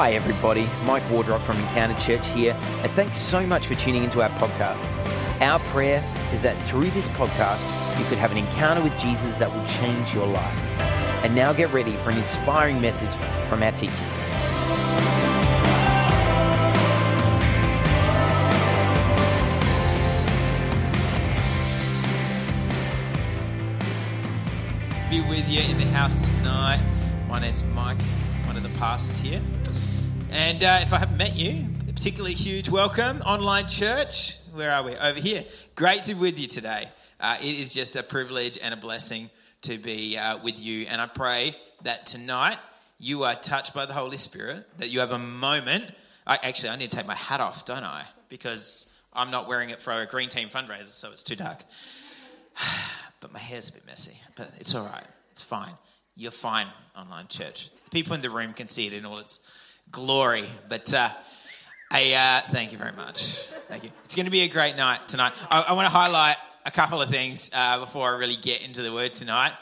Hi, everybody. Mike Wardrock from Encounter Church here, and thanks so much for tuning into our podcast. Our prayer is that through this podcast, you could have an encounter with Jesus that will change your life. And now get ready for an inspiring message from our teaching team. be with you in the house tonight. My name's Mike, one of the pastors here. And uh, if I haven't met you, a particularly huge welcome, online church. Where are we? Over here. Great to be with you today. Uh, it is just a privilege and a blessing to be uh, with you. And I pray that tonight you are touched by the Holy Spirit, that you have a moment. I, actually, I need to take my hat off, don't I? Because I'm not wearing it for a Green Team fundraiser, so it's too dark but my hair's a bit messy. But it's all right. It's fine. You're fine, online church. The people in the room can see it in all its glory. But uh, I uh, thank you very much. Thank you. It's going to be a great night tonight. I, I want to highlight a couple of things uh, before I really get into the word tonight.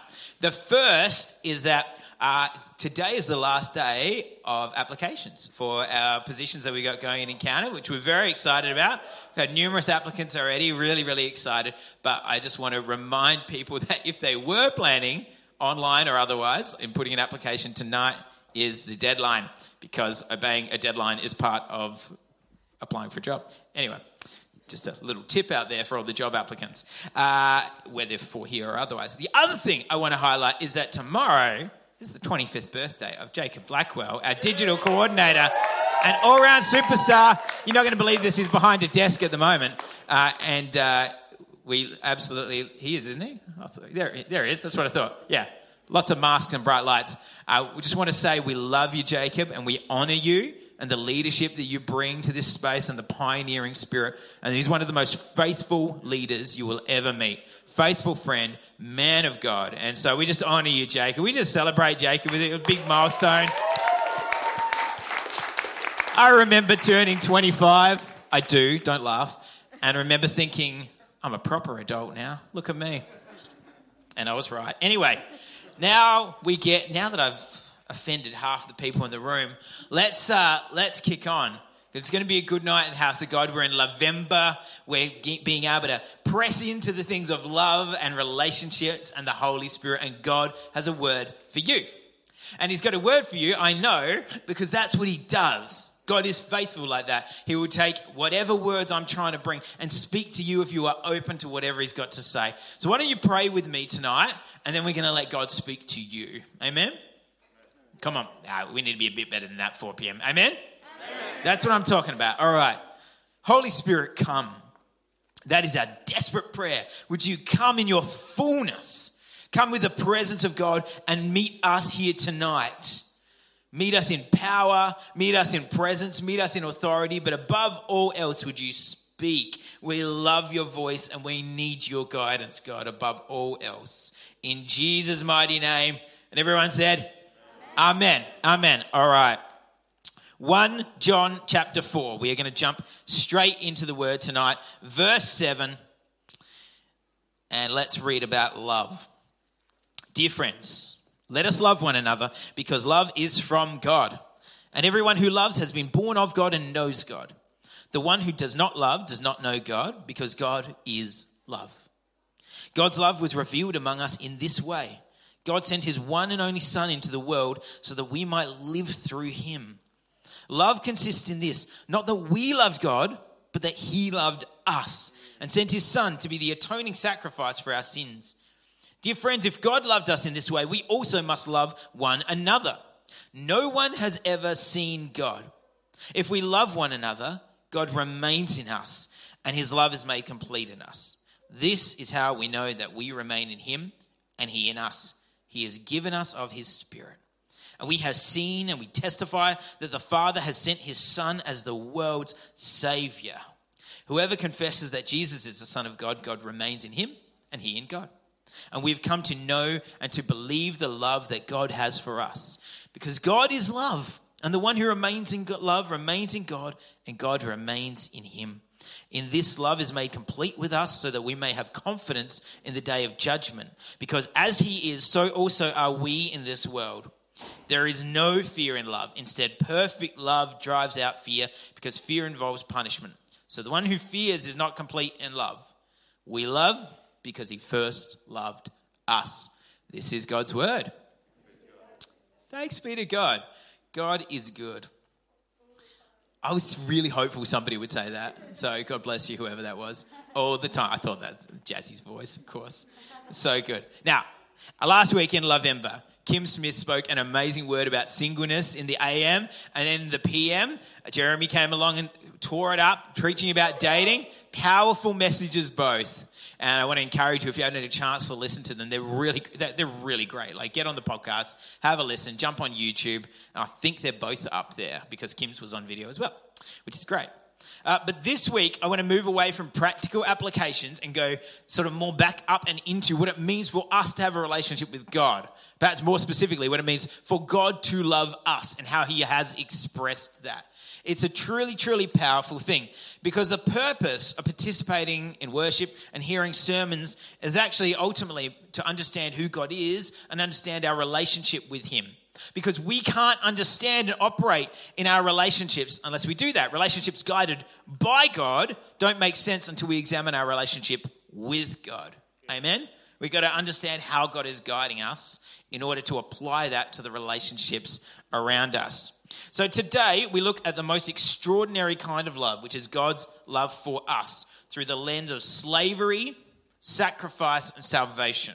The first is that uh, today is the last day of applications for our positions that we got going in Encounter, which we're very excited about. We've had numerous applicants already, really, really excited. But I just want to remind people that if they were planning online or otherwise in putting an application tonight is the deadline because obeying a deadline is part of applying for a job. Anyway, just a little tip out there for all the job applicants, uh, whether for here or otherwise. The other thing I want to highlight is that tomorrow is the 25th birthday of Jacob Blackwell, our digital coordinator and all round superstar. You're not going to believe this. He's behind a desk at the moment. Uh, and uh, we absolutely, he is, isn't he? Thought, there, there he is. That's what I thought. Yeah. Lots of masks and bright lights. Uh, we just want to say we love you, Jacob, and we honor you and the leadership that you bring to this space and the pioneering spirit. And he's one of the most faithful leaders you will ever meet. Faithful friend, man of God. And so we just honor you, Jacob. We just celebrate Jacob with a big milestone. I remember turning 25. I do, don't laugh. And I remember thinking, I'm a proper adult now. Look at me. And I was right. Anyway, now we get, now that I've offended half the people in the room, let's, uh, let's kick on. It's going to be a good night in the house of God. We're in November. We're being able to press into the things of love and relationships and the Holy Spirit, and God has a word for you. And He's got a word for you, I know, because that's what He does. God is faithful like that. He will take whatever words I'm trying to bring and speak to you if you are open to whatever He's got to say. So, why don't you pray with me tonight, and then we're going to let God speak to you. Amen? Come on. Ah, we need to be a bit better than that, 4 p.m. Amen? That's what I'm talking about. All right. Holy Spirit, come. That is our desperate prayer. Would you come in your fullness? Come with the presence of God and meet us here tonight. Meet us in power, meet us in presence, meet us in authority, but above all else, would you speak? We love your voice and we need your guidance, God, above all else. In Jesus' mighty name. And everyone said, Amen. Amen. Amen. All right. 1 John chapter 4. We are going to jump straight into the word tonight. Verse 7. And let's read about love. Dear friends, let us love one another because love is from God. And everyone who loves has been born of God and knows God. The one who does not love does not know God because God is love. God's love was revealed among us in this way God sent his one and only Son into the world so that we might live through him. Love consists in this not that we loved God, but that He loved us and sent His Son to be the atoning sacrifice for our sins. Dear friends, if God loved us in this way, we also must love one another. No one has ever seen God. If we love one another, God remains in us, and His love is made complete in us. This is how we know that we remain in Him and He in us. He has given us of His Spirit. And we have seen and we testify that the Father has sent his Son as the world's Savior. Whoever confesses that Jesus is the Son of God, God remains in him and he in God. And we've come to know and to believe the love that God has for us. Because God is love, and the one who remains in love remains in God, and God remains in him. In this, love is made complete with us so that we may have confidence in the day of judgment. Because as he is, so also are we in this world. There is no fear in love. Instead, perfect love drives out fear because fear involves punishment. So the one who fears is not complete in love. We love because he first loved us. This is God's word. Thanks be to God. God is good. I was really hopeful somebody would say that. So God bless you, whoever that was. All the time. I thought that's Jazzy's voice, of course. So good. Now, last week in November, Kim Smith spoke an amazing word about singleness in the AM and in the PM. Jeremy came along and tore it up, preaching about dating. Powerful messages both. And I want to encourage you if you haven't had a chance to listen to them, they're really they're really great. Like get on the podcast, have a listen, jump on YouTube. And I think they're both up there because Kim's was on video as well, which is great. Uh, but this week, I want to move away from practical applications and go sort of more back up and into what it means for us to have a relationship with God. Perhaps more specifically, what it means for God to love us and how He has expressed that. It's a truly, truly powerful thing because the purpose of participating in worship and hearing sermons is actually ultimately to understand who God is and understand our relationship with Him. Because we can't understand and operate in our relationships unless we do that. Relationships guided by God don't make sense until we examine our relationship with God. Amen? We've got to understand how God is guiding us in order to apply that to the relationships around us. So today we look at the most extraordinary kind of love, which is God's love for us through the lens of slavery, sacrifice, and salvation.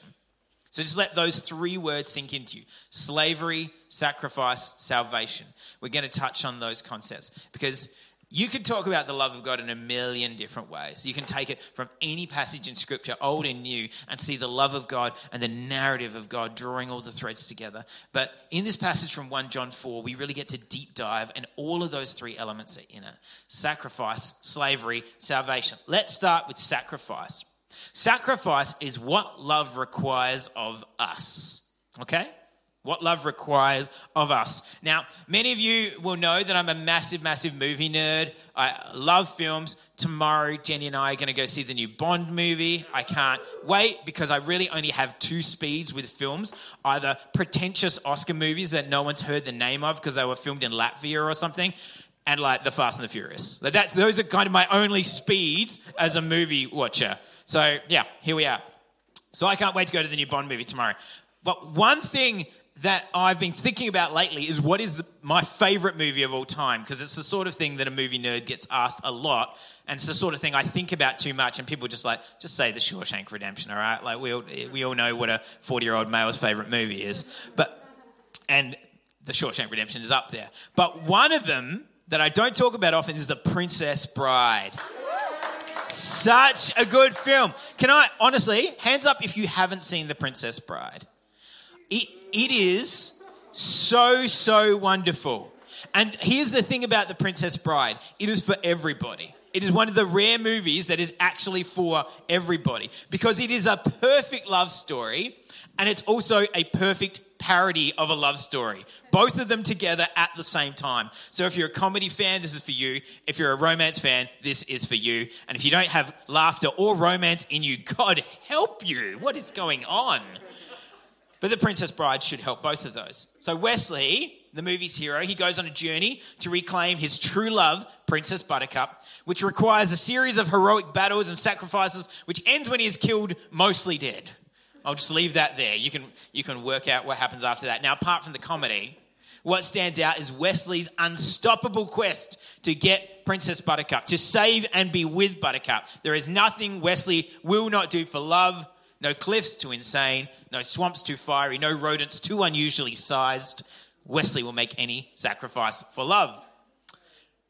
So just let those three words sink into you slavery, sacrifice, salvation. We're going to touch on those concepts because you can talk about the love of God in a million different ways. You can take it from any passage in Scripture, old and new, and see the love of God and the narrative of God drawing all the threads together. But in this passage from 1 John 4, we really get to deep dive, and all of those three elements are in it sacrifice, slavery, salvation. Let's start with sacrifice. Sacrifice is what love requires of us. Okay? What love requires of us. Now, many of you will know that I'm a massive, massive movie nerd. I love films. Tomorrow, Jenny and I are going to go see the new Bond movie. I can't wait because I really only have two speeds with films either pretentious Oscar movies that no one's heard the name of because they were filmed in Latvia or something, and like The Fast and the Furious. Like that's, those are kind of my only speeds as a movie watcher. So, yeah, here we are. So, I can't wait to go to the new Bond movie tomorrow. But one thing that I've been thinking about lately is what is the, my favorite movie of all time? Because it's the sort of thing that a movie nerd gets asked a lot. And it's the sort of thing I think about too much, and people just like, just say the Shawshank Redemption, all right? Like, we all, we all know what a 40 year old male's favorite movie is. But, and the Shawshank Redemption is up there. But one of them that I don't talk about often is The Princess Bride. Such a good film. Can I, honestly, hands up if you haven't seen The Princess Bride. It, it is so, so wonderful. And here's the thing about The Princess Bride it is for everybody. It is one of the rare movies that is actually for everybody because it is a perfect love story and it's also a perfect parody of a love story. Both of them together at the same time. So if you're a comedy fan, this is for you. If you're a romance fan, this is for you. And if you don't have laughter or romance in you, God help you. What is going on? But The Princess Bride should help both of those. So Westley, the movie's hero, he goes on a journey to reclaim his true love, Princess Buttercup, which requires a series of heroic battles and sacrifices, which ends when he is killed, mostly dead. I'll just leave that there. You can, you can work out what happens after that. Now, apart from the comedy, what stands out is Westley's unstoppable quest to get Princess Buttercup, to save and be with Buttercup. There is nothing Westley will not do for love, no cliffs too insane, no swamps too fiery, no rodents too unusually sized. Westley will make any sacrifice for love.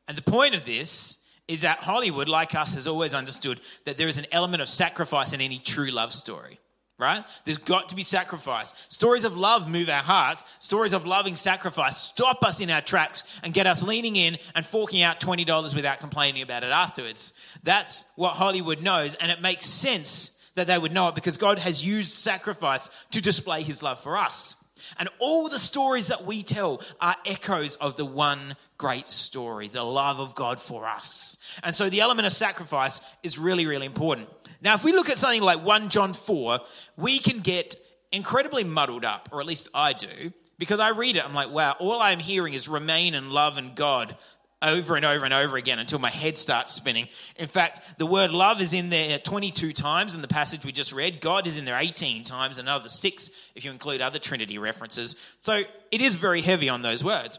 And the point of this is that Hollywood, like us, has always understood that there is an element of sacrifice in any true love story. Right? There's got to be sacrifice. Stories of love move our hearts. Stories of loving sacrifice stop us in our tracks and get us leaning in and forking out $20 without complaining about it afterwards. That's what Hollywood knows, and it makes sense that they would know it because God has used sacrifice to display his love for us. And all the stories that we tell are echoes of the one great story, the love of God for us. And so the element of sacrifice is really, really important. Now, if we look at something like 1 John 4, we can get incredibly muddled up, or at least I do, Because I read it, I'm like, wow, all I'm hearing is remain and love and God over and over and over again until my head starts spinning. In fact, the word love is in there 22 times in the passage we just read. God is in there 18 times, another six if you include other Trinity references. So it is very heavy on those words.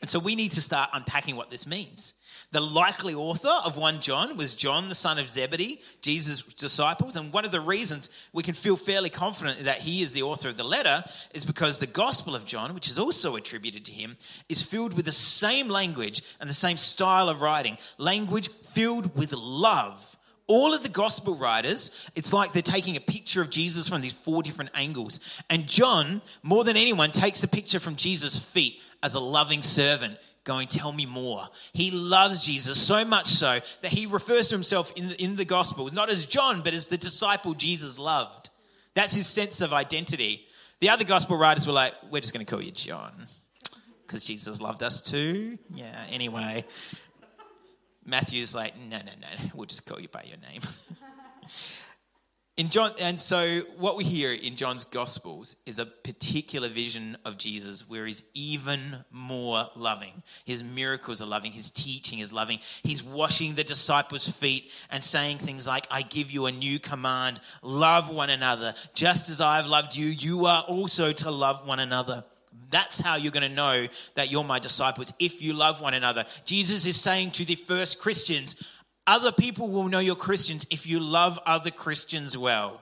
And so we need to start unpacking what this means. The likely author of 1 John was John, the son of Zebedee, Jesus' disciples. And one of the reasons we can feel fairly confident that he is the author of the letter is because the Gospel of John, which is also attributed to him, is filled with the same language and the same style of writing language filled with love. All of the gospel writers, it's like they're taking a picture of Jesus from these four different angles. And John, more than anyone, takes a picture from Jesus' feet as a loving servant going, Tell me more. He loves Jesus so much so that he refers to himself in the, in the Gospels, not as John, but as the disciple Jesus loved. That's his sense of identity. The other Gospel writers were like, We're just going to call you John because Jesus loved us too. Yeah, anyway. Matthew's like, No, no, no, we'll just call you by your name. In John, and so what we hear in John's Gospels is a particular vision of Jesus where he's even more loving. His miracles are loving, his teaching is loving. He's washing the disciples' feet and saying things like, I give you a new command love one another. Just as I've loved you, you are also to love one another. That's how you're going to know that you're my disciples if you love one another. Jesus is saying to the first Christians, other people will know you're Christians if you love other Christians well.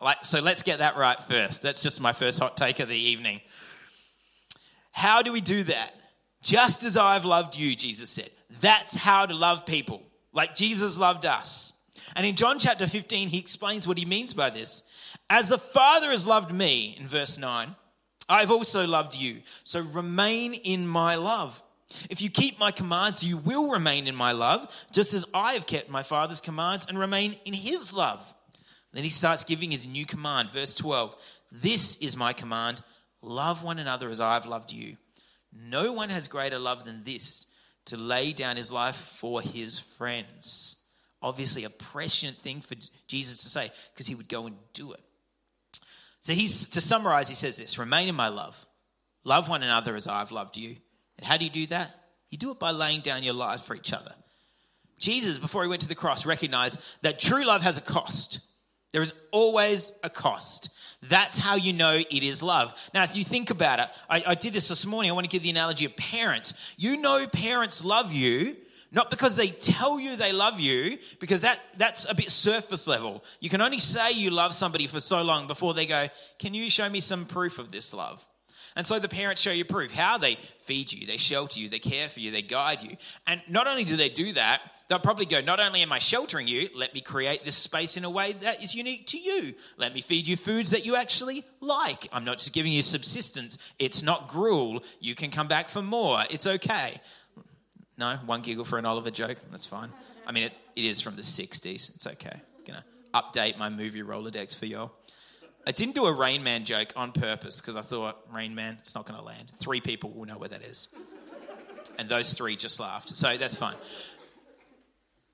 Like, so let's get that right first. That's just my first hot take of the evening. How do we do that? Just as I've loved you, Jesus said. That's how to love people, like Jesus loved us. And in John chapter 15, he explains what he means by this. As the Father has loved me, in verse 9, I've also loved you. So remain in my love. If you keep my commands, you will remain in my love, just as I have kept my Father's commands and remain in his love. Then he starts giving his new command, verse 12. This is my command love one another as I have loved you. No one has greater love than this to lay down his life for his friends. Obviously, a prescient thing for Jesus to say because he would go and do it. So he's to summarize, he says this remain in my love, love one another as I've loved you. And how do you do that? You do it by laying down your lives for each other. Jesus, before he went to the cross, recognized that true love has a cost. There is always a cost. That's how you know it is love. Now, if you think about it, I, I, did this this morning. I want to give the analogy of parents. You know, parents love you not because they tell you they love you, because that, that's a bit surface level. You can only say you love somebody for so long before they go, Can you show me some proof of this love? And so the parents show you proof how they feed you, they shelter you, they care for you, they guide you. And not only do they do that, they'll probably go, Not only am I sheltering you, let me create this space in a way that is unique to you. Let me feed you foods that you actually like. I'm not just giving you subsistence, it's not gruel. You can come back for more. It's okay. No, one giggle for an Oliver joke. That's fine. I mean, it, it is from the 60s. It's okay. To update my movie Rolodex for y'all. I didn't do a Rain Man joke on purpose because I thought, Rain Man, it's not going to land. Three people will know where that is. And those three just laughed. So that's fine.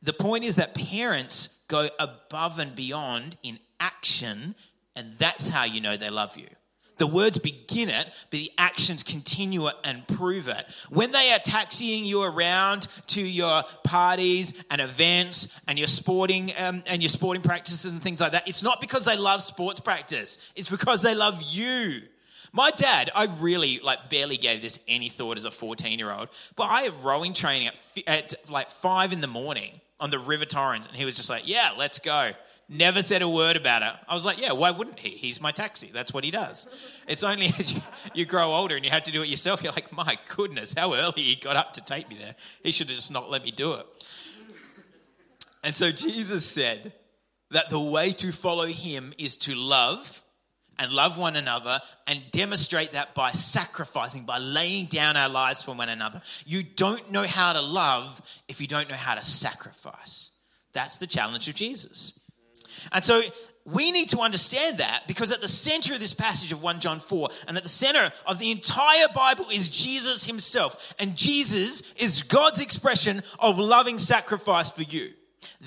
The point is that parents go above and beyond in action, and that's how you know they love you. The words begin it, but the actions continue it and prove it. When they are taxiing you around to your parties and events and your sporting um, and your sporting practices and things like that, it's not because they love sports practice. It's because they love you. My dad, I really like barely gave this any thought as a 14 year old, but I had rowing training at, at like five in the morning on the River Torrens, and he was just like, "Yeah, let's go." Never said a word about it. I was like, yeah, why wouldn't he? He's my taxi. That's what he does. It's only as you, you grow older and you have to do it yourself, you're like, my goodness, how early he got up to take me there. He should have just not let me do it. And so Jesus said that the way to follow him is to love and love one another and demonstrate that by sacrificing, by laying down our lives for one another. You don't know how to love if you don't know how to sacrifice. That's the challenge of Jesus. And so we need to understand that because at the center of this passage of 1 John 4 and at the center of the entire Bible is Jesus himself. And Jesus is God's expression of loving sacrifice for you.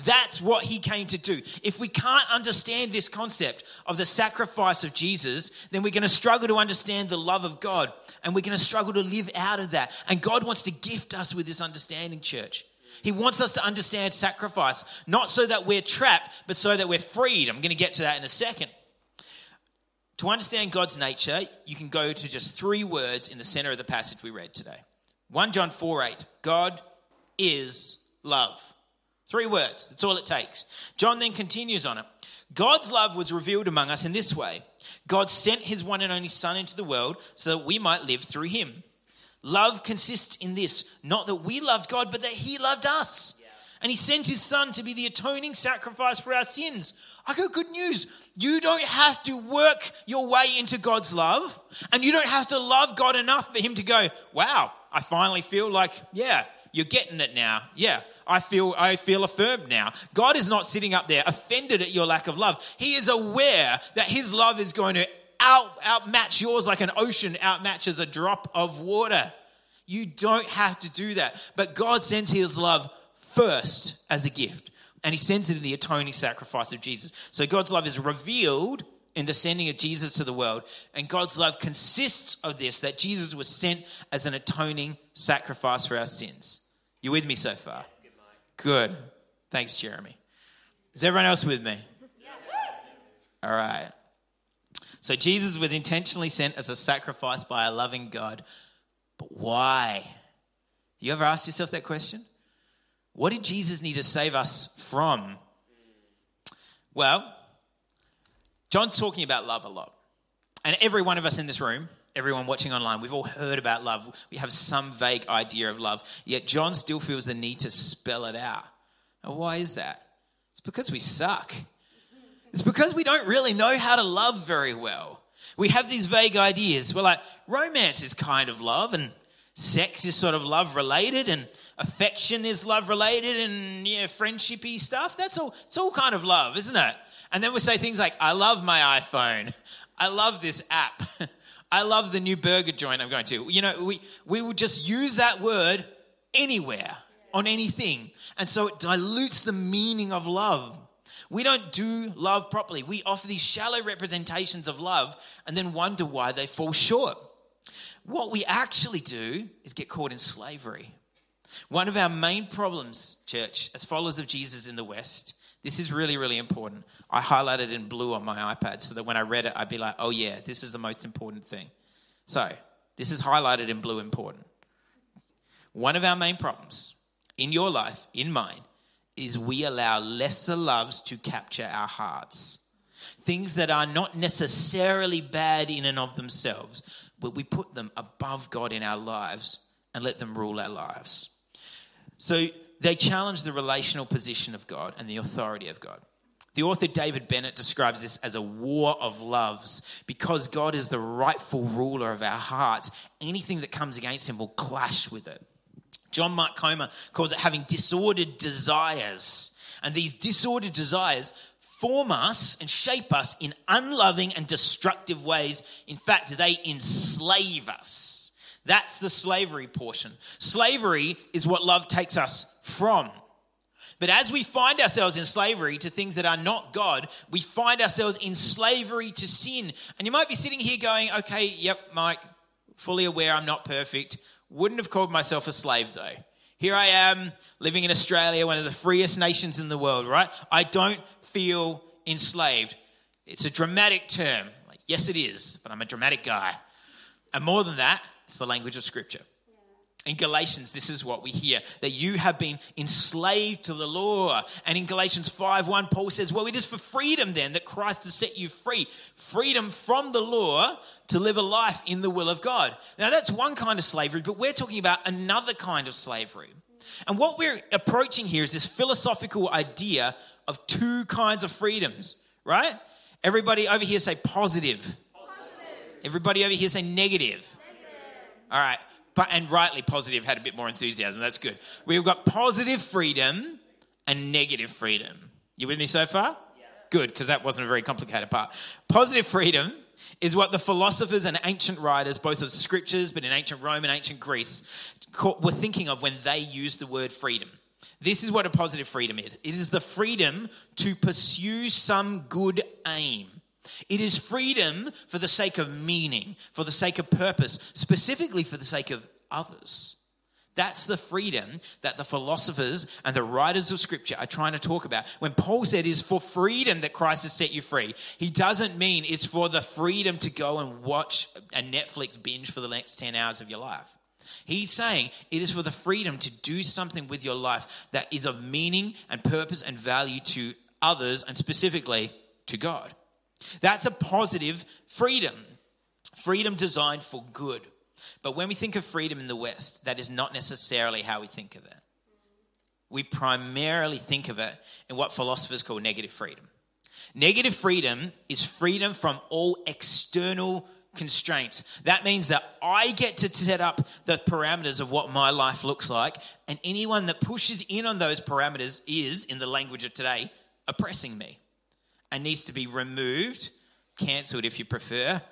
That's what he came to do. If we can't understand this concept of the sacrifice of Jesus, then we're going to struggle to understand the love of God and we're going to struggle to live out of that. And God wants to gift us with this understanding, church. He wants us to understand sacrifice, not so that we're trapped, but so that we're freed. I'm going to get to that in a second. To understand God's nature, you can go to just three words in the center of the passage we read today 1 John 4 8. God is love. Three words, that's all it takes. John then continues on it. God's love was revealed among us in this way God sent his one and only Son into the world so that we might live through him. Love consists in this not that we loved God, but that he loved us. Yeah. And he sent his Son to be the atoning sacrifice for our sins. I got good news. You don't have to work your way into God's love, and you don't have to love God enough for him to go, wow, I finally feel like, yeah, you're getting it now. Yeah, I feel I feel affirmed now. God is not sitting up there offended at your lack of love. He is aware that his love is going to out outmatch yours like an ocean outmatches a drop of water. You don't have to do that. But God sends his love first as a gift. And he sends it in the atoning sacrifice of Jesus. So God's love is revealed in the sending of Jesus to the world. And God's love consists of this that Jesus was sent as an atoning sacrifice for our sins. You with me so far? Good. Thanks, Jeremy. Is everyone else with me? All right. So Jesus was intentionally sent as a sacrifice by a loving God. But why? You ever asked yourself that question? What did Jesus need to save us from? Well, John's talking about love a lot. And every one of us in this room, everyone watching online, we've all heard about love. We have some vague idea of love. Yet John still feels the need to spell it out. And why is that? It's because we suck. It's because we don't really know how to love very well. We have these vague ideas. We're like, romance is kind of love, and sex is sort of love related, and affection is love related, and yeah, friendshipy stuff. That's all. It's all kind of love, isn't it? And then we say things like, I love my iPhone. I love this app. I love the new burger joint I'm going to. You know, we, we would just use that word anywhere on anything. And so it dilutes the meaning of love. We don't do love properly. We offer these shallow representations of love and then wonder why they fall short. What we actually do is get caught in slavery. One of our main problems, church, as followers of Jesus in the West, this is really, really important. I highlighted in blue on my iPad so that when I read it, I'd be like, oh, yeah, this is the most important thing. So, this is highlighted in blue important. One of our main problems in your life, in mine, is we allow lesser loves to capture our hearts. Things that are not necessarily bad in and of themselves, but we put them above God in our lives and let them rule our lives. So they challenge the relational position of God and the authority of God. The author David Bennett describes this as a war of loves. Because God is the rightful ruler of our hearts, anything that comes against him will clash with it. John Mark Comer calls it having disordered desires. And these disordered desires form us and shape us in unloving and destructive ways. In fact, they enslave us. That's the slavery portion. Slavery is what love takes us from. But as we find ourselves in slavery to things that are not God, we find ourselves in slavery to sin. And you might be sitting here going, okay, yep, Mike, fully aware I'm not perfect. Wouldn't have called myself a slave though. Here I am living in Australia, one of the freest nations in the world, right? I don't feel enslaved. It's a dramatic term. Like, yes, it is, but I'm a dramatic guy. And more than that, it's the language of Scripture. In Galatians, this is what we hear that you have been enslaved to the law. And in Galatians 5 1, Paul says, Well, it is for freedom then that Christ has set you free. Freedom from the law to live a life in the will of God. Now, that's one kind of slavery, but we're talking about another kind of slavery. And what we're approaching here is this philosophical idea of two kinds of freedoms, right? Everybody over here say positive. positive. Everybody over here say negative. negative. All right and rightly positive had a bit more enthusiasm. That's good. We've got positive freedom and negative freedom. You with me so far? Yeah. Good, because that wasn't a very complicated part. Positive freedom is what the philosophers and ancient writers, both of scriptures, but in ancient Rome and ancient Greece, were thinking of when they used the word freedom. This is what a positive freedom is it is the freedom to pursue some good aim. It is freedom for the sake of meaning, for the sake of purpose, specifically for the sake of others. That's the freedom that the philosophers and the writers of scripture are trying to talk about. When Paul said it's for freedom that Christ has set you free, he doesn't mean it's for the freedom to go and watch a Netflix binge for the next 10 hours of your life. He's saying it is for the freedom to do something with your life that is of meaning and purpose and value to others and specifically to God. That's a positive freedom, freedom designed for good. But when we think of freedom in the West, that is not necessarily how we think of it. We primarily think of it in what philosophers call negative freedom. Negative freedom is freedom from all external constraints. That means that I get to set up the parameters of what my life looks like, and anyone that pushes in on those parameters is, in the language of today, oppressing me and needs to be removed, cancelled if you prefer,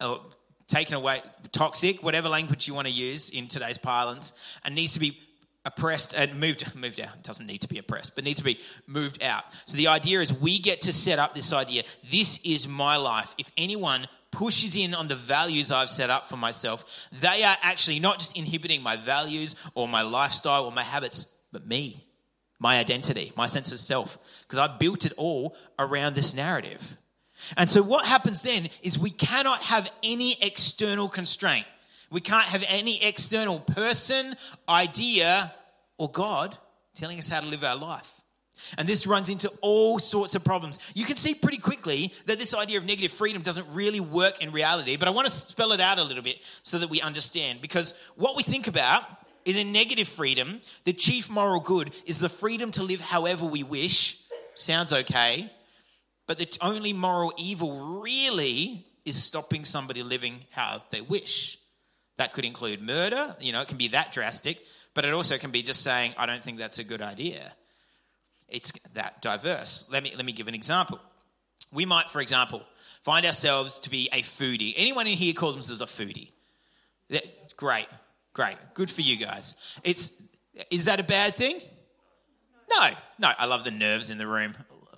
or taken away, toxic, whatever language you want to use in today's parlance, and needs to be oppressed and moved moved out. It doesn't need to be oppressed, but needs to be moved out. So the idea is we get to set up this idea. This is my life. If anyone pushes in on the values I've set up for myself, they are actually not just inhibiting my values or my lifestyle or my habits, but me, my identity, my sense of self, because I built it all around this narrative. And so what happens then is we cannot have any external constraint. We can't have any external person, idea, or God telling us how to live our life. And this runs into all sorts of problems. You can see pretty quickly that this idea of negative freedom doesn't really work in reality, but I want to spell it out a little bit so that we understand. Because what we think about is in negative freedom, the chief moral good is the freedom to live however we wish. Sounds okay. But the only moral evil really is stopping somebody living how they wish. That could include murder, you know, it can be that drastic, but it also can be just saying, I don't think that's a good idea. It's that diverse. Let me, let me give an example. We might, for example, find ourselves to be a foodie. Anyone in here call themselves a foodie? Great, great. Good for you guys. It's, is that a bad thing? No, no. I love the nerves in the room.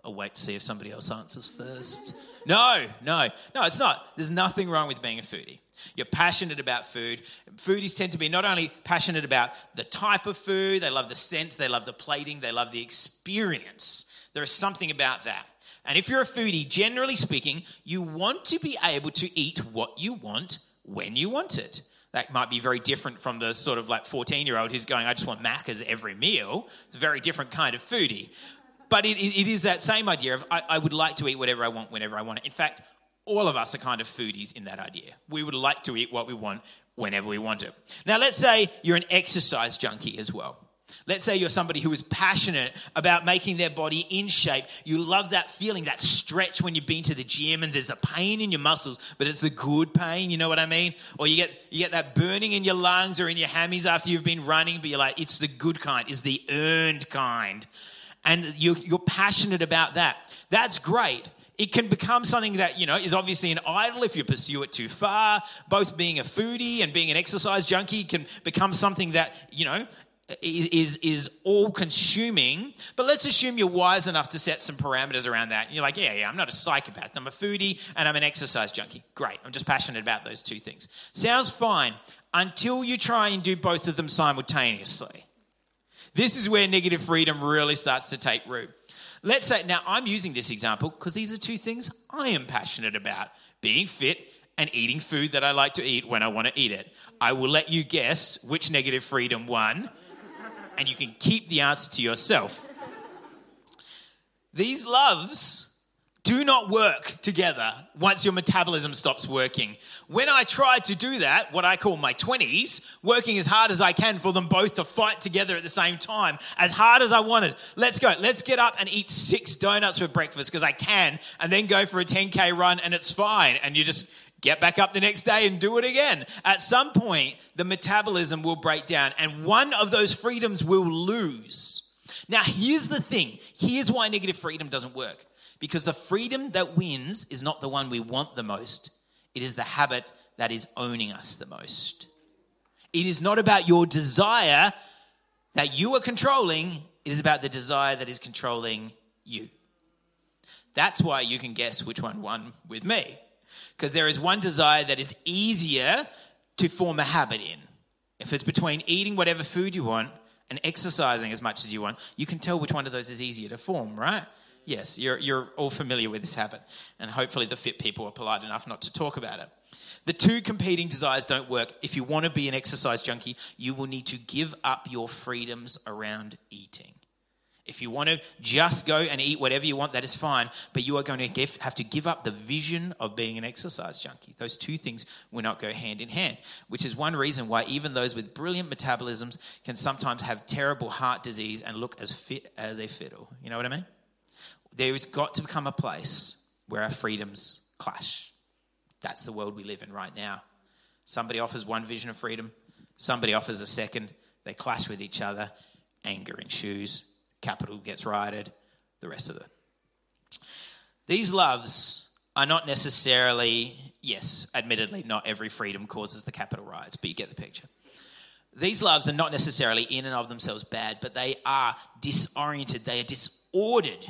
I'll wait to see if somebody else answers first. No, no, no, it's not. There's nothing wrong with being a foodie. You're passionate about food. Foodies tend to be not only passionate about the type of food, they love the scent, they love the plating, they love the experience. There is something about that. And if you're a foodie, generally speaking, you want to be able to eat what you want when you want it. That might be very different from the sort of like 14 year old who's going, I just want Macca's every meal. It's a very different kind of foodie. But it, it is that same idea of I, I would like to eat whatever I want whenever I want it. In fact, all of us are kind of foodies in that idea. We would like to eat what we want whenever we want it. Now, let's say you're an exercise junkie as well. Let's say you're somebody who is passionate about making their body in shape. You love that feeling, that stretch when you've been to the gym and there's a pain in your muscles, but it's the good pain, you know what I mean? Or you get you get that burning in your lungs or in your hammies after you've been running, but you're like, it's the good kind, it's the earned kind. And you're, you're passionate about that. That's great. It can become something that, you know, is obviously an idol if you pursue it too far. Both being a foodie and being an exercise junkie can become something that, you know, is is all consuming but let's assume you're wise enough to set some parameters around that. You're like yeah yeah i'm not a psychopath. I'm a foodie and i'm an exercise junkie. Great. I'm just passionate about those two things. Sounds fine until you try and do both of them simultaneously this is where negative freedom really starts to take root Let's say, now I'm using this example because these are two things I am passionate about being fit and eating food that I like to eat when I want to eat it. I will let you guess which negative freedom won, and you can keep the answer to yourself. These loves do not work together once your metabolism stops working. When I tried to do that, what I call my 20s, working as hard as I can for them both to fight together at the same time, as hard as I wanted. Let's go. Let's get up and eat six donuts for breakfast because I can, and then go for a 10K run and it's fine. And you just get back up the next day and do it again. At some point, the metabolism will break down and one of those freedoms will lose. Now, here's the thing. Here's why negative freedom doesn't work because the freedom that wins is not the one we want the most, it is the habit that is owning us the most. It is not about your desire that you are controlling, It is about the desire that is controlling you. That's why you can guess which one won with me. Because there is one desire that is easier to form a habit in. If it's between eating whatever food you want and exercising as much as you want, you can tell which one of those is easier to form, right? Yes, you're, you're all familiar with this habit. And hopefully the fit people are polite enough not to talk about it. The two competing desires don't work. If you want to be an exercise junkie, you will need to give up your freedoms around eating. If you want to just go and eat whatever you want, that is fine. But you are going to give, have to give up the vision of being an exercise junkie. Those two things will not go hand in hand, which is one reason why even those with brilliant metabolisms can sometimes have terrible heart disease and look as fit as a fiddle. You know what I mean? There's got to become a place where our freedoms clash. That's the world we live in right now. Somebody offers one vision of freedom, somebody offers a second. They clash with each other. Anger ensues Capitol gets rioted, the rest of it. These loves are not necessarily, yes, admittedly, not every freedom causes the Capitol riots, but you get the picture. These loves are not necessarily in and of themselves bad, but they are disoriented, they are disordered.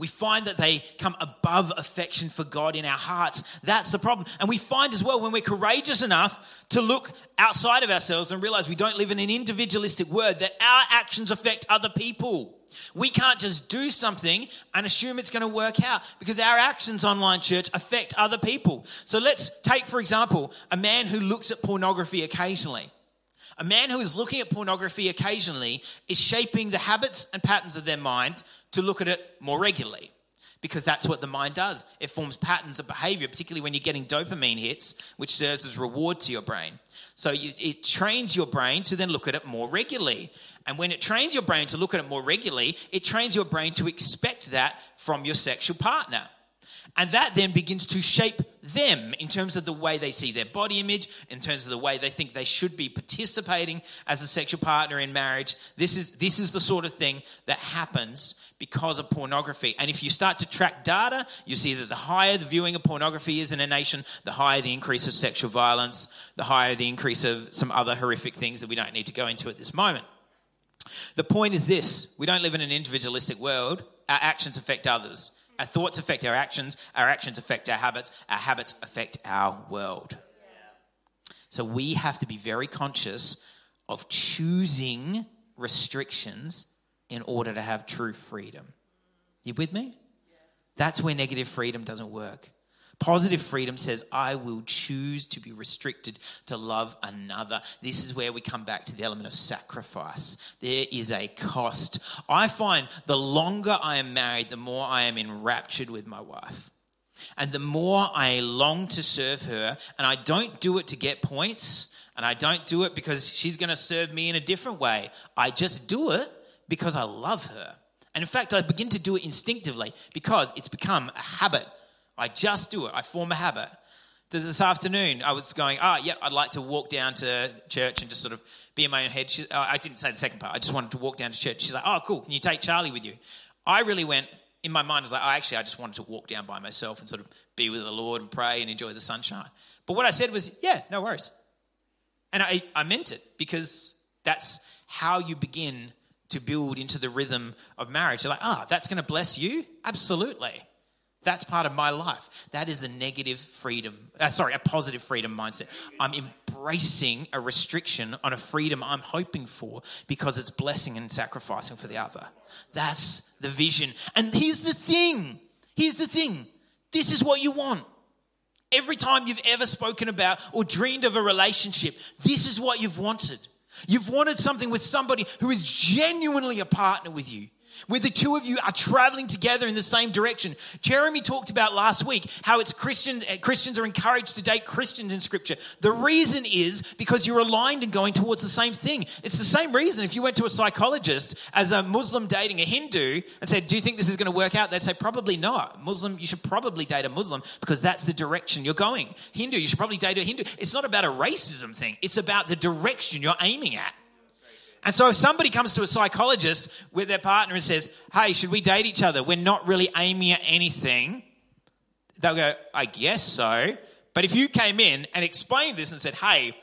We find that they come above affection for God in our hearts. That's the problem. And we find as well when we're courageous enough to look outside of ourselves and realize we don't live in an individualistic world, that our actions affect other people. We can't just do something and assume it's going to work out because our actions online church affect other people. So let's take, for example, a man who looks at pornography occasionally. A man who is looking at pornography occasionally is shaping the habits and patterns of their mind to look at it more regularly because that's what the mind does. It forms patterns of behavior, particularly when you're getting dopamine hits, which serves as reward to your brain. So you, it trains your brain to then look at it more regularly. And when it trains your brain to look at it more regularly, it trains your brain to expect that from your sexual partner. And that then begins to shape them in terms of the way they see their body image, in terms of the way they think they should be participating as a sexual partner in marriage. This is, this is the sort of thing that happens because of pornography. And if you start to track data, you see that the higher the viewing of pornography is in a nation, the higher the increase of sexual violence, the higher the increase of some other horrific things that we don't need to go into at this moment. The point is this we don't live in an individualistic world, our actions affect others. Our thoughts affect our actions, our actions affect our habits, our habits affect our world. So we have to be very conscious of choosing restrictions in order to have true freedom. You with me? That's where negative freedom doesn't work. Positive freedom says, I will choose to be restricted to love another. This is where we come back to the element of sacrifice. There is a cost. I find the longer I am married, the more I am enraptured with my wife. And the more I long to serve her, and I don't do it to get points, and I don't do it because she's going to serve me in a different way. I just do it because I love her. And in fact, I begin to do it instinctively because it's become a habit. I just do it, I form a habit. This afternoon, I was going, ah, oh, yeah, I'd like to walk down to church and just sort of be in my own head. She, uh, I didn't say the second part. I just wanted to walk down to church. She's like, oh, cool. Can you take Charlie with you? I really went, in my mind, I was like, oh, actually, I just wanted to walk down by myself and sort of be with the Lord and pray and enjoy the sunshine. But what I said was, yeah, no worries. And I, I meant it because that's how you begin to build into the rhythm of marriage. You're like, ah, oh, that's going to bless you? Absolutely. That's part of my life. That is the negative freedom, uh, sorry, a positive freedom mindset. I'm embracing a restriction on a freedom I'm hoping for because it's blessing and sacrificing for the other. That's the vision. And here's the thing here's the thing this is what you want. Every time you've ever spoken about or dreamed of a relationship, this is what you've wanted. You've wanted something with somebody who is genuinely a partner with you where the two of you are traveling together in the same direction. Jeremy talked about last week how it's Christian, uh, Christians are encouraged to date Christians in Scripture. The reason is because you're aligned and going towards the same thing. It's the same reason if you went to a psychologist as a Muslim dating a Hindu and said, Do you think this is going to work out? They'd say, Probably not. Muslim, you should probably date a Muslim because that's the direction you're going. Hindu, you should probably date a Hindu. It's not about a racism thing, it's about the direction you're aiming at. And so if somebody comes to a psychologist with their partner and says, Hey, should we date each other? We're not really aiming at anything. They'll go, I guess so. But if you came in and explained this and said, Hey,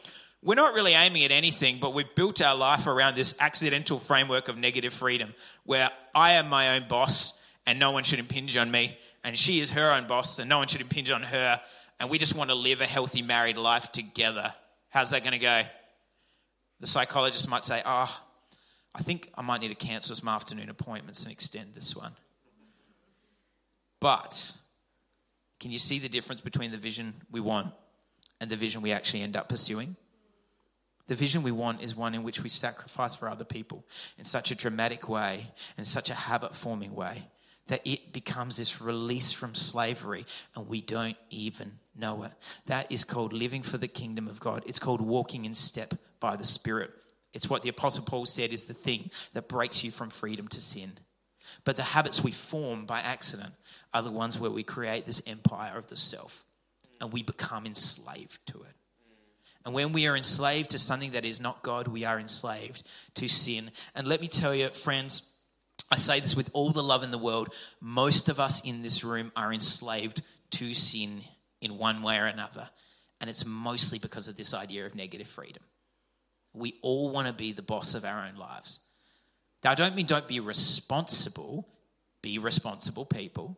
we're not really aiming at anything, but we've built our life around this accidental framework of negative freedom where I am my own boss and no one should impinge on me, and she is her own boss and no one should impinge on her, and we just want to live a healthy married life together. How's that going to go? The psychologist might say, Ah, oh, I think I might need to cancel some afternoon appointments and extend this one. But can you see the difference between the vision we want and the vision we actually end up pursuing? The vision we want is one in which we sacrifice for other people in such a dramatic way, in such a habit forming way, that it becomes this release from slavery and we don't even know it. That is called living for the kingdom of God. It's called walking in step by the Spirit. It's what the Apostle Paul said is the thing that breaks you from freedom to sin. But the habits we form by accident are the ones where we create this empire of the self and we become enslaved to it. And when we are enslaved to something that is not God, we are enslaved to sin. And let me tell you, friends, I say this with all the love in the world. Most of us in this room are enslaved to sin in one way or another. And it's mostly because of this idea of negative freedom. We all want to be the boss of our own lives. Now, I don't mean don't be responsible, be responsible people.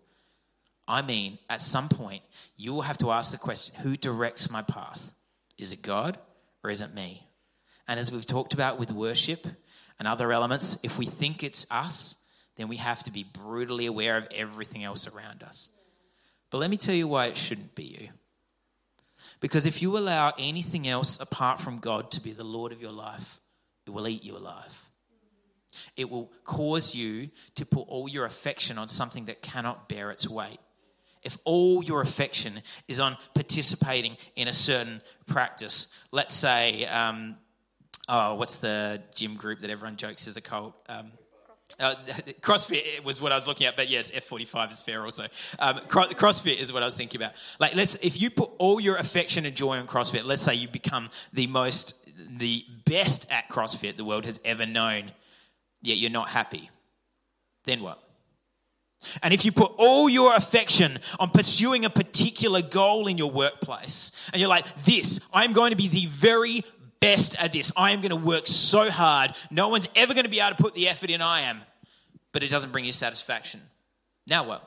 I mean, at some point, you will have to ask the question who directs my path? Is it God or is it me? And as we've talked about with worship and other elements, if we think it's us, then we have to be brutally aware of everything else around us. But let me tell you why it shouldn't be you. Because if you allow anything else apart from God to be the Lord of your life, it will eat you alive. It will cause you to put all your affection on something that cannot bear its weight. If all your affection is on participating in a certain practice, let's say, um, oh, what's the gym group that everyone jokes is a cult? Um, uh, CrossFit was what I was looking at, but yes, F45 is fair also. Um, CrossFit is what I was thinking about. Like, let's if you put all your affection and joy on CrossFit, let's say you become the most, the best at CrossFit the world has ever known, yet you're not happy. Then what? And if you put all your affection on pursuing a particular goal in your workplace, and you're like, this, I'm going to be the very best at this. I am going to work so hard. No one's ever going to be able to put the effort in I am. But it doesn't bring you satisfaction. Now what?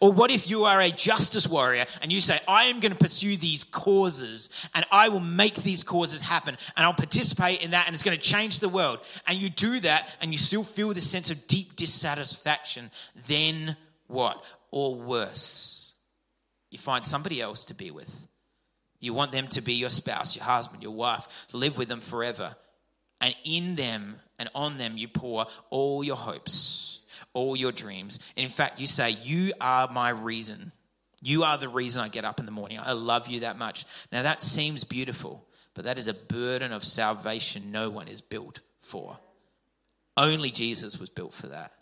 Or what if you are a justice warrior and you say, I am going to pursue these causes and I will make these causes happen and I'll participate in that and it's going to change the world. And you do that and you still feel this sense of deep dissatisfaction. Then what? Or worse, you find somebody else to be with you want them to be your spouse, your husband, your wife, live with them forever. And in them and on them, you pour all your hopes, all your dreams. And in fact, you say, You are my reason. You are the reason I get up in the morning. I love you that much. Now, that seems beautiful, but that is a burden of salvation no one is built for. Only Jesus was built for that.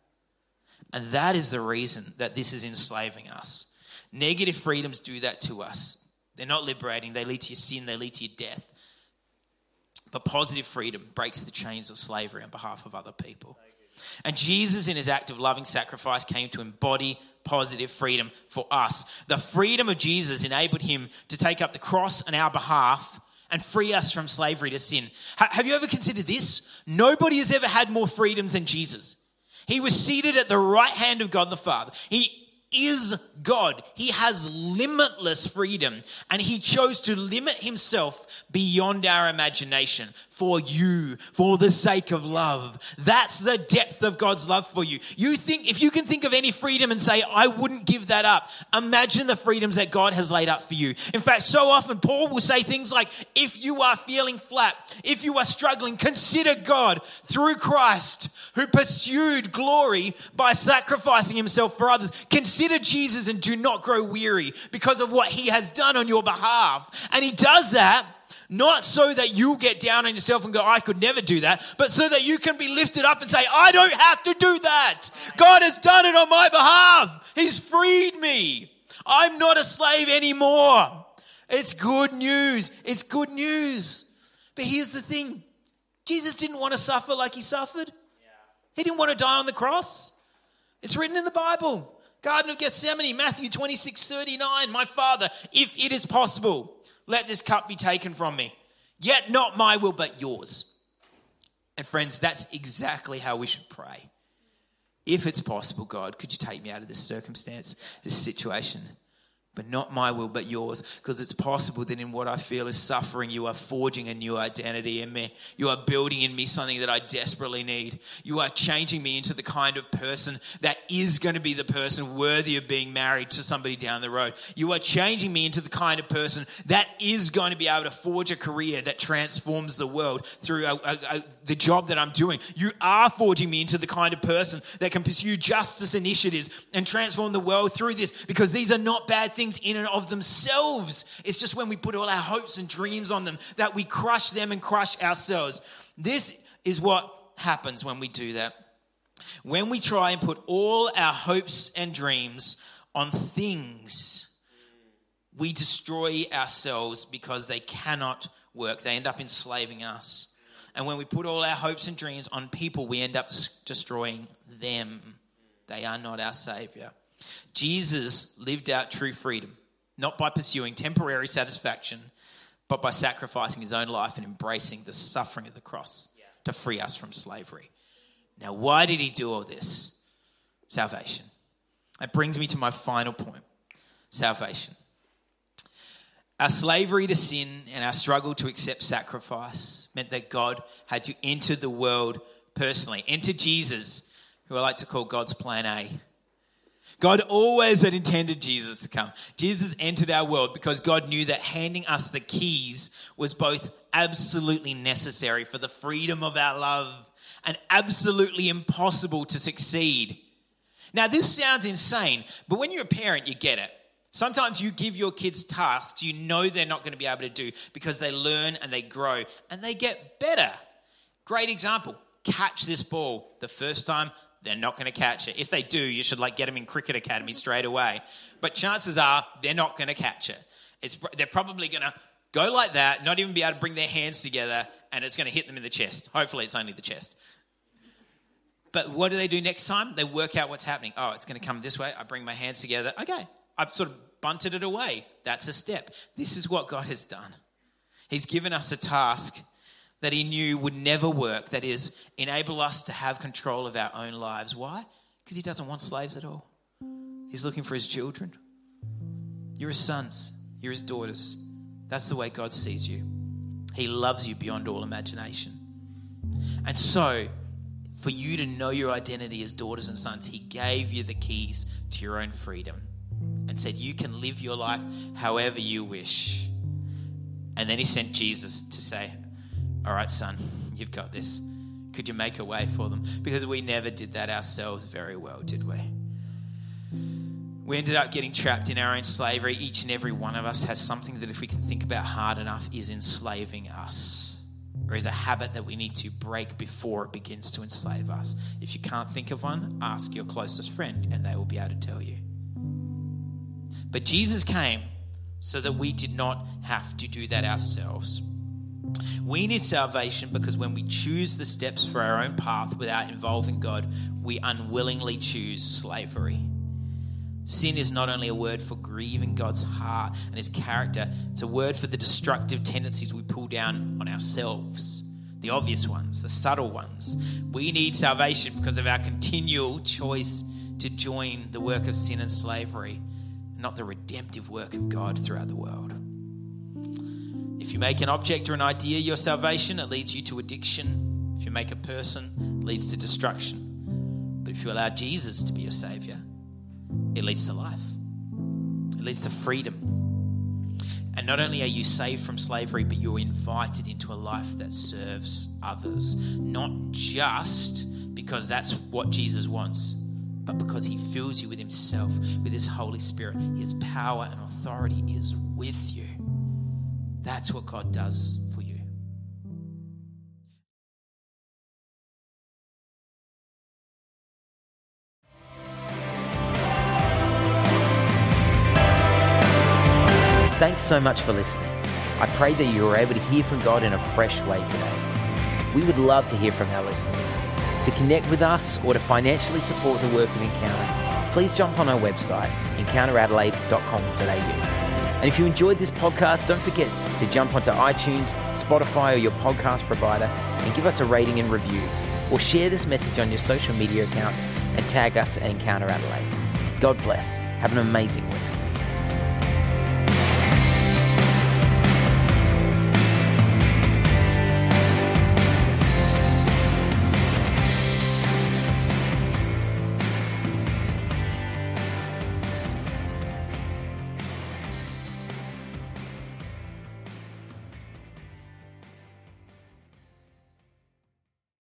And that is the reason that this is enslaving us. Negative freedoms do that to us. They're not liberating, they lead to your sin, they lead to your death. But positive freedom breaks the chains of slavery on behalf of other people. And Jesus, in his act of loving sacrifice, came to embody positive freedom for us. The freedom of Jesus enabled him to take up the cross on our behalf and free us from slavery to sin. Have you ever considered this? Nobody has ever had more freedoms than Jesus. He was seated at the right hand of God the Father. He is God. He has limitless freedom, and He chose to limit Himself beyond our imagination for you, for the sake of love. That's the depth of God's love for you. You think, if you can think of any freedom and say, I wouldn't give that up, imagine the freedoms that God has laid up for you. In fact, so often Paul will say things like, if you are feeling flat, if you are struggling, consider God through Christ who pursued glory by sacrificing himself for others. Consider Jesus and do not grow weary because of what he has done on your behalf. And he does that not so that you get down on yourself and go, I could never do that, but so that you can be lifted up and say, I don't have to do that. God has done it on my behalf. He's freed me. I'm not a slave anymore. It's good news. It's good news. But here's the thing Jesus didn't want to suffer like he suffered, he didn't want to die on the cross. It's written in the Bible. Garden of Gethsemane, Matthew 26 39. My Father, if it is possible, let this cup be taken from me. Yet not my will, but yours. And friends, that's exactly how we should pray. If it's possible, God, could you take me out of this circumstance, this situation? But not my will, but yours. Because it's possible that in what I feel is suffering, you are forging a new identity in me. You are building in me something that I desperately need. You are changing me into the kind of person that is going to be the person worthy of being married to somebody down the road. You are changing me into the kind of person that is going to be able to forge a career that transforms the world through a, a, a, the job that I'm doing. You are forging me into the kind of person that can pursue justice initiatives and transform the world through this because these are not bad things things in and of themselves. It's just when we put all our hopes and dreams on them that we crush them and crush ourselves. This is what happens when we do that. When we try and put all our hopes and dreams on things, we destroy ourselves because they cannot work. They end up enslaving us. And when we put all our hopes and dreams on people, we end up destroying them. They are not our Savior. Jesus lived out true freedom, not by pursuing temporary satisfaction, but by sacrificing his own life and embracing the suffering of the cross yeah. to free us from slavery. Now, why did he do all this? Salvation. That brings me to my final point salvation. Our slavery to sin and our struggle to accept sacrifice meant that God had to enter the world personally, enter Jesus, who I like to call God's plan A. God always had intended Jesus to come. Jesus entered our world because God knew that handing us the keys was both absolutely necessary for the freedom of our love and absolutely impossible to succeed. Now, this sounds insane, but when you're a parent, you get it. Sometimes you give your kids tasks you know they're not going to be able to do because they learn and they grow and they get better. Great example catch this ball. The first time, they're not going to catch it. If they do, you should like get them in cricket academy straight away. But chances are they're not going to catch it. It's, they're probably going to go like that, not even be able to bring their hands together, and it's going to hit them in the chest. Hopefully, it's only the chest. But what do they do next time? They work out what's happening. Oh, it's going to come this way. I bring my hands together. Okay, I've sort of bunted it away. That's a step. This is what God has done. He's given us a task that he knew would never work, that is, enable us to have control of our own lives. Why? Because he doesn't want slaves at all. He's looking for his children. You're his sons, you're his daughters. That's the way God sees you. He loves you beyond all imagination. And so, for you to know your identity as daughters and sons, he gave you the keys to your own freedom and said, You can live your life however you wish. And then he sent Jesus to say, all right, son, you've got this. Could you make a way for them? Because we never did that ourselves very well, did we? We ended up getting trapped in our own slavery. Each and every one of us has something that, if we can think about hard enough, is enslaving us, or is a habit that we need to break before it begins to enslave us. If you can't think of one, ask your closest friend, and they will be able to tell you. But Jesus came so that we did not have to do that ourselves. We need salvation because when we choose the steps for our own path without involving God, we unwillingly choose slavery. Sin is not only a word for grieving God's heart and his character, it's a word for the destructive tendencies we pull down on ourselves. The obvious ones, the subtle ones. We need salvation because of our continual choice to join the work of sin and slavery, not the redemptive work of God throughout the world. If you make an object or an idea your salvation, it leads you to addiction. If you make a person, it leads to destruction. But if you allow Jesus to be your Savior, it leads to life, it leads to freedom. And not only are you saved from slavery, but you're invited into a life that serves others, not just because that's what Jesus wants, but because he fills you with himself, with his Holy Spirit. His power and authority is with you. That's what God does for you. Thanks so much for listening. I pray that you were able to hear from God in a fresh way today. We would love to hear from our listeners. To connect with us or to financially support the work of Encounter, please jump on our website, encounteradelaide.com.au. And if you enjoyed this podcast, don't forget to jump onto iTunes, Spotify, or your podcast provider and give us a rating and review. Or share this message on your social media accounts and tag us at Encounter Adelaide. God bless. Have an amazing week.